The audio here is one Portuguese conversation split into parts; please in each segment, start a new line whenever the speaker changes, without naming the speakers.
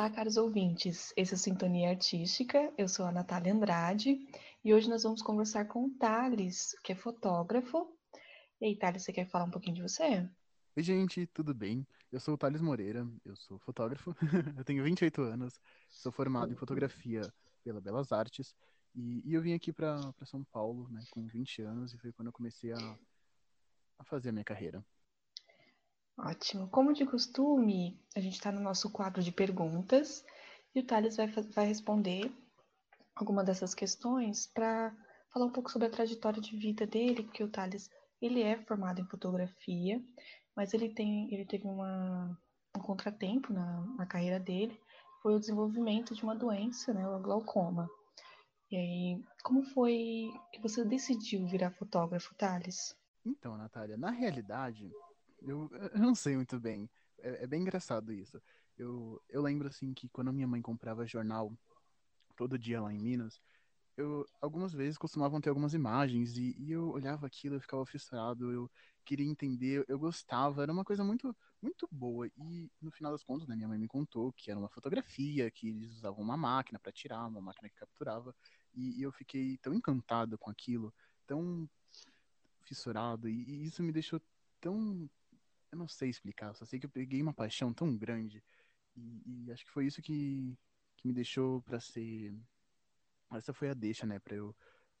Olá, caros ouvintes. Esse é o Sintonia Artística. Eu sou a Natália Andrade e hoje nós vamos conversar com o Thales, que é fotógrafo. E aí, Thales, você quer falar um pouquinho de você?
Oi, gente, tudo bem? Eu sou o Thales Moreira, eu sou fotógrafo, eu tenho 28 anos, sou formado em fotografia pela Belas Artes e, e eu vim aqui para São Paulo né, com 20 anos e foi quando eu comecei a, a fazer a minha carreira.
Ótimo. Como de costume, a gente está no nosso quadro de perguntas e o Thales vai, vai responder alguma dessas questões para falar um pouco sobre a trajetória de vida dele, porque o Thales ele é formado em fotografia, mas ele tem ele teve uma, um contratempo na, na carreira dele, foi o desenvolvimento de uma doença, né, o glaucoma. E aí, como foi que você decidiu virar fotógrafo, Thales?
Então, Natália, na realidade, eu, eu não sei muito bem. É, é, bem engraçado isso. Eu, eu lembro, assim, que quando minha mãe comprava jornal todo dia lá em Minas, eu algumas vezes costumavam ter algumas imagens e, e eu olhava aquilo, eu ficava fissurado, eu queria entender, eu gostava, era uma coisa muito muito boa. E no final das contas, né, minha mãe me contou que era uma fotografia, que eles usavam uma máquina para tirar, uma máquina que capturava, e, e, eu fiquei tão encantado com aquilo, tão fissurado, e, e isso me deixou tão eu não sei explicar, só sei que eu peguei uma paixão tão grande e, e acho que foi isso que, que me deixou para ser. Essa foi a deixa, né, para eu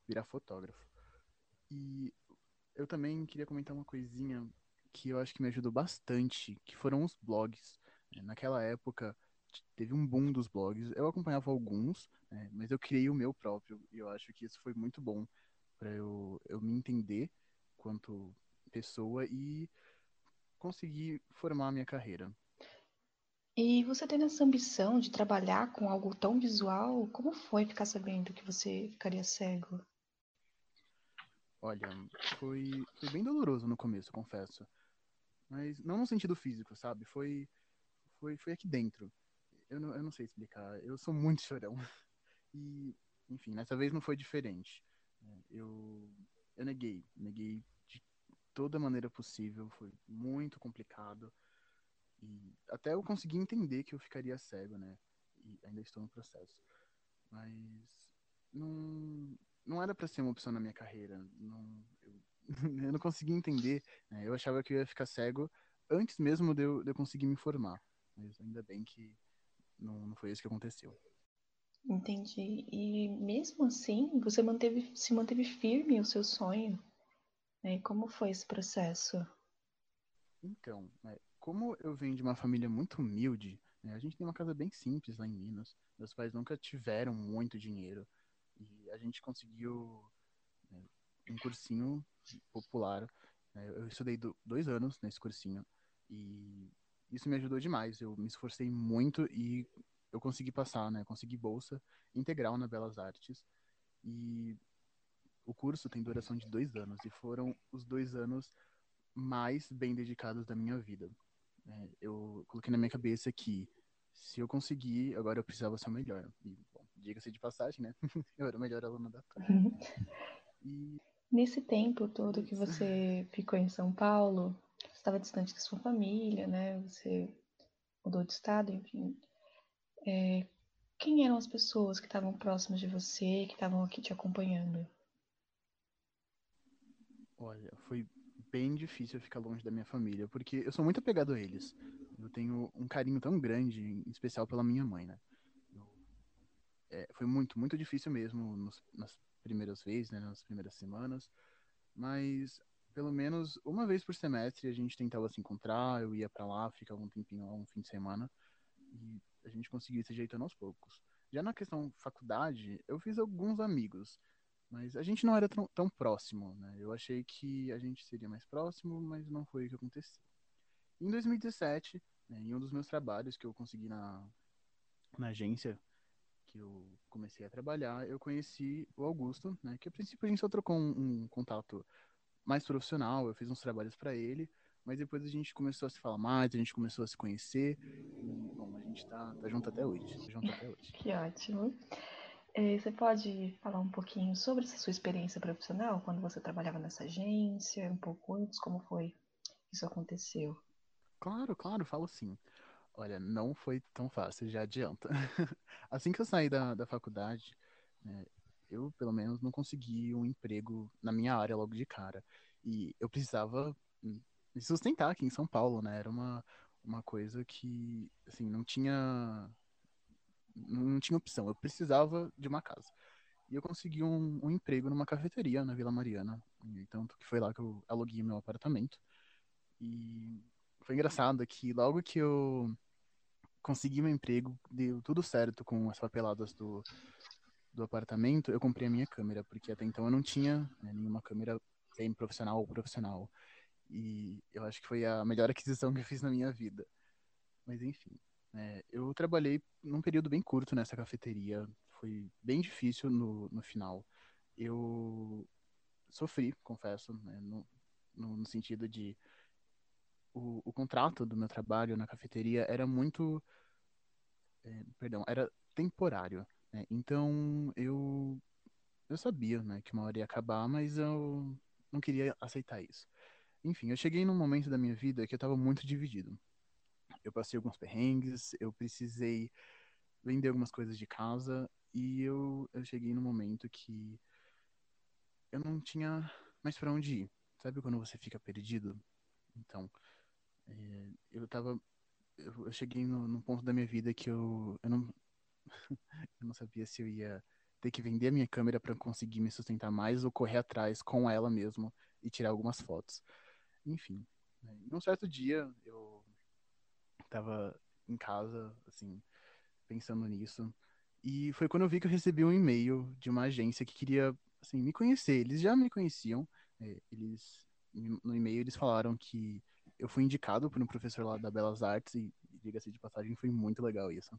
virar fotógrafo. E eu também queria comentar uma coisinha que eu acho que me ajudou bastante, que foram os blogs. Né? Naquela época teve um boom dos blogs. Eu acompanhava alguns, né, mas eu criei o meu próprio e eu acho que isso foi muito bom para eu, eu me entender quanto pessoa e conseguir formar a minha carreira.
E você tendo essa ambição de trabalhar com algo tão visual, como foi ficar sabendo que você ficaria cego?
Olha, foi, foi bem doloroso no começo, confesso. Mas não no sentido físico, sabe? Foi, foi, foi aqui dentro. Eu não, eu não sei explicar. Eu sou muito chorão. E, enfim, nessa vez não foi diferente. Eu, eu neguei. Neguei toda maneira possível, foi muito complicado. E até eu consegui entender que eu ficaria cego, né? E ainda estou no processo. Mas não, não era para ser uma opção na minha carreira. Não, eu, eu não conseguia entender. Né? Eu achava que eu ia ficar cego antes mesmo de eu, de eu conseguir me formar. Mas ainda bem que não, não foi isso que aconteceu.
Entendi. E mesmo assim, você manteve, se manteve firme o seu sonho né? Como foi esse processo?
Então, né, como eu venho de uma família muito humilde, né, a gente tem uma casa bem simples lá em Minas. Meus pais nunca tiveram muito dinheiro e a gente conseguiu né, um cursinho popular. Né, eu estudei do, dois anos nesse cursinho e isso me ajudou demais. Eu me esforcei muito e eu consegui passar, né? Consegui bolsa integral na Belas Artes e o curso tem duração de dois anos e foram os dois anos mais bem dedicados da minha vida. É, eu coloquei na minha cabeça que se eu conseguir, agora eu precisava ser o melhor. E, bom, diga-se de passagem, né? eu era o melhor aluno da turma.
E... Nesse tempo todo que você ficou em São Paulo, você estava distante da sua família, né? Você mudou de estado, enfim. É, quem eram as pessoas que estavam próximas de você, que estavam aqui te acompanhando?
Olha, foi bem difícil ficar longe da minha família, porque eu sou muito apegado a eles. Eu tenho um carinho tão grande, em especial pela minha mãe, né? É, foi muito, muito difícil mesmo nos, nas primeiras vezes, né, nas primeiras semanas, mas pelo menos uma vez por semestre a gente tentava se encontrar, eu ia para lá, ficava um tempinho lá, um fim de semana, e a gente conseguia se ajeitando aos poucos. Já na questão faculdade, eu fiz alguns amigos, mas a gente não era tão, tão próximo, né? Eu achei que a gente seria mais próximo, mas não foi o que aconteceu. Em 2017, né, em um dos meus trabalhos que eu consegui na, na agência que eu comecei a trabalhar, eu conheci o Augusto, né? Que a princípio a gente só trocou um, um contato mais profissional, eu fiz uns trabalhos para ele, mas depois a gente começou a se falar mais, a gente começou a se conhecer, e, bom, a gente tá, tá junto até hoje, tá junto até hoje.
Que ótimo. É, você pode falar um pouquinho sobre essa sua experiência profissional, quando você trabalhava nessa agência, um pouco antes, como foi isso aconteceu?
Claro, claro, falo sim. Olha, não foi tão fácil, já adianta. assim que eu saí da, da faculdade, né, eu, pelo menos, não consegui um emprego na minha área logo de cara. E eu precisava me sustentar aqui em São Paulo, né? Era uma, uma coisa que, assim, não tinha não tinha opção. Eu precisava de uma casa. E eu consegui um, um emprego numa cafeteria na Vila Mariana. Tanto que foi lá que eu aluguei meu apartamento. E foi engraçado que logo que eu consegui meu emprego, deu tudo certo com as papeladas do, do apartamento, eu comprei a minha câmera, porque até então eu não tinha né, nenhuma câmera semi-profissional ou profissional. E eu acho que foi a melhor aquisição que eu fiz na minha vida. Mas enfim, é, eu trabalhei num período bem curto nessa cafeteria, foi bem difícil no, no final. Eu sofri, confesso, né, no, no, no, sentido de o, o, contrato do meu trabalho na cafeteria era muito, é, perdão, era temporário. Né? Então eu eu sabia, né, que uma hora ia acabar, mas eu não queria aceitar isso. Enfim, eu cheguei num momento da minha vida que eu estava muito dividido. Eu passei alguns perrengues, eu precisei vender algumas coisas de casa e eu, eu cheguei num momento que eu não tinha mais para onde ir. Sabe quando você fica perdido? Então, é, eu tava. Eu, eu cheguei no, ponto da minha vida que eu, eu, não, eu não sabia se eu ia ter que vender a minha câmera para conseguir me sustentar mais ou correr atrás com ela mesmo e tirar algumas fotos. Enfim, né? um certo dia eu tava em casa, assim, pensando nisso, e foi quando eu vi que eu recebi um e-mail de uma agência que queria, assim, me conhecer. Eles já me conheciam, é, eles no e-mail eles falaram que eu fui indicado por um professor lá da Belas Artes e diga-se de passagem foi muito legal isso.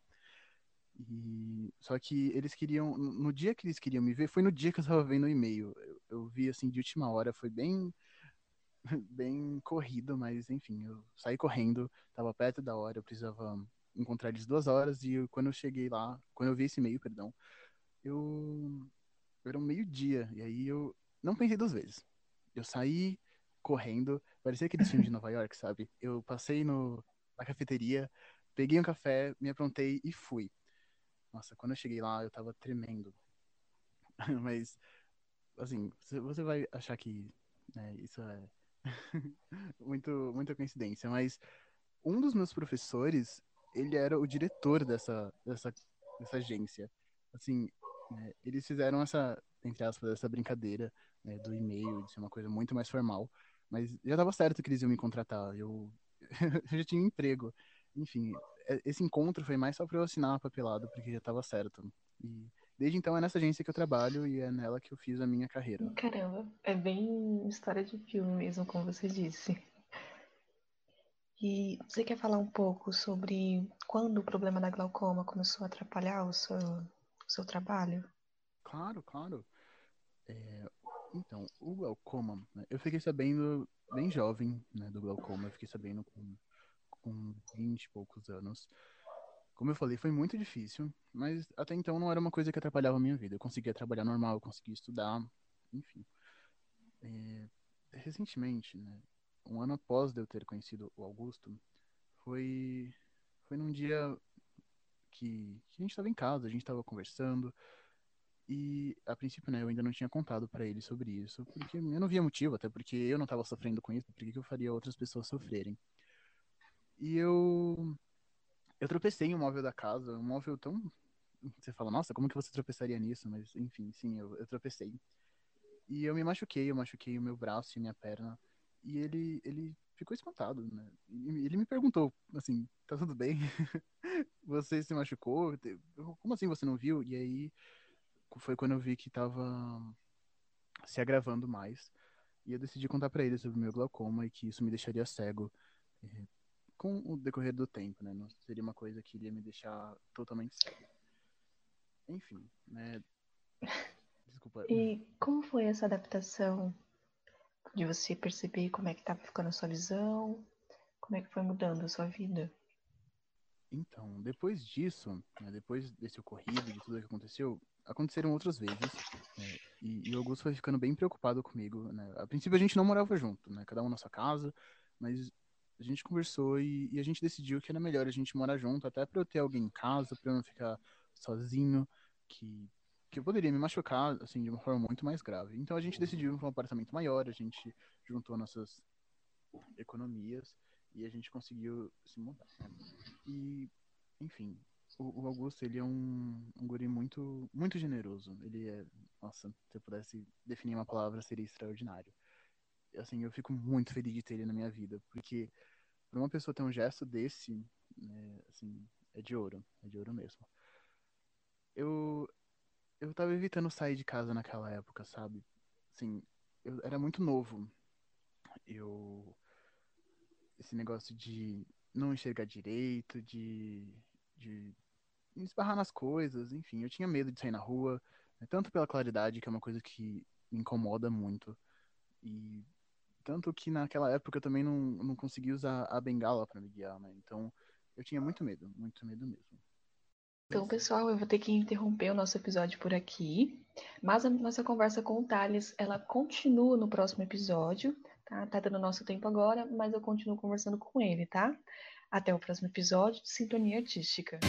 E, só que eles queriam, no dia que eles queriam me ver, foi no dia que eu estava vendo o e-mail. Eu, eu, vi assim de última hora, foi bem bem corrido, mas enfim, eu saí correndo, estava perto da hora, eu precisava encontrar eles duas horas e eu, quando eu cheguei lá, quando eu vi esse e-mail, perdão, eu era um meio-dia e aí eu não pensei duas vezes. Eu saí correndo, parecia aquele filme de Nova York, sabe? Eu passei no, na cafeteria, peguei um café, me aprontei e fui. Nossa, quando eu cheguei lá, eu tava tremendo. Mas, assim, você vai achar que né, isso é muito, muita coincidência. Mas um dos meus professores, ele era o diretor dessa, dessa, dessa agência. Assim, né, eles fizeram essa, entre aspas, essa brincadeira né, do e-mail, de ser uma coisa muito mais formal. Mas já dava certo que eles iam me contratar. Eu, eu já tinha um emprego. Enfim, é, esse encontro foi mais só para eu assinar a papelada, porque já estava certo. E desde então é nessa agência que eu trabalho e é nela que eu fiz a minha carreira.
Caramba, é bem história de filme mesmo, como você disse. E você quer falar um pouco sobre quando o problema da glaucoma começou a atrapalhar o seu, o seu trabalho?
Claro, claro. É, então, o glaucoma, né, eu fiquei sabendo bem jovem né, do glaucoma, eu fiquei sabendo com com 20 e poucos anos. Como eu falei, foi muito difícil, mas até então não era uma coisa que atrapalhava a minha vida. Eu conseguia trabalhar normal, eu conseguia estudar, enfim. É, recentemente, né, um ano após eu ter conhecido o Augusto, foi, foi num dia que, que a gente estava em casa, a gente estava conversando, e a princípio, né, eu ainda não tinha contado para ele sobre isso, porque eu não via motivo, até porque eu não estava sofrendo com isso, por que eu faria outras pessoas sofrerem? E eu. Eu tropecei em um móvel da casa, um móvel tão. Você fala, nossa, como que você tropeçaria nisso? Mas, enfim, sim, eu, eu tropecei. E eu me machuquei, eu machuquei o meu braço e minha perna. E ele, ele ficou espantado, né? Ele me perguntou, assim, tá tudo bem? você se machucou? Como assim você não viu? E aí foi quando eu vi que tava se agravando mais. E eu decidi contar para ele sobre o meu glaucoma e que isso me deixaria cego eh, com o decorrer do tempo, né? Não seria uma coisa que iria me deixar totalmente cego. Enfim, né? Desculpa.
E como foi essa adaptação de você perceber como é que estava ficando a sua visão? Como é que foi mudando a sua vida?
Então, depois disso, né, depois desse ocorrido, de tudo que aconteceu, aconteceram outras vezes. Né, e, e o Augusto foi ficando bem preocupado comigo. Né? A princípio a gente não morava junto, né? Cada um na sua casa, mas a gente conversou e, e, a gente decidiu que era melhor a gente morar junto, até para eu ter alguém em casa, para eu não ficar sozinho, que, que eu poderia me machucar, assim, de uma forma muito mais grave. Então a gente decidiu um apartamento maior, a gente juntou nossas economias e a gente conseguiu se mudar. E, enfim, o, o, Augusto, ele é um, um guri muito, muito generoso. Ele é, nossa, se eu pudesse definir uma palavra, seria extraordinário. Assim, eu fico muito feliz de ter ele na minha vida, porque para uma pessoa ter um gesto desse, né, assim, é de ouro, é de ouro mesmo. Eu eu tava evitando sair de casa naquela época, sabe? Assim, eu era muito novo. Eu esse negócio de não enxergar direito, de de esbarrar nas coisas, enfim, eu tinha medo de sair na rua, né, tanto pela claridade, que é uma coisa que me incomoda muito, e tanto que naquela época eu também não, não conseguia usar a bengala para me guiar, né? Então eu tinha muito medo, muito medo mesmo.
Então, pessoal, eu vou ter que interromper o nosso episódio por aqui, mas a nossa conversa com o Thales, ela continua no próximo episódio, tá? Tá dando nosso tempo agora, mas eu continuo conversando com ele, tá? Até o próximo episódio de Sintonia Artística.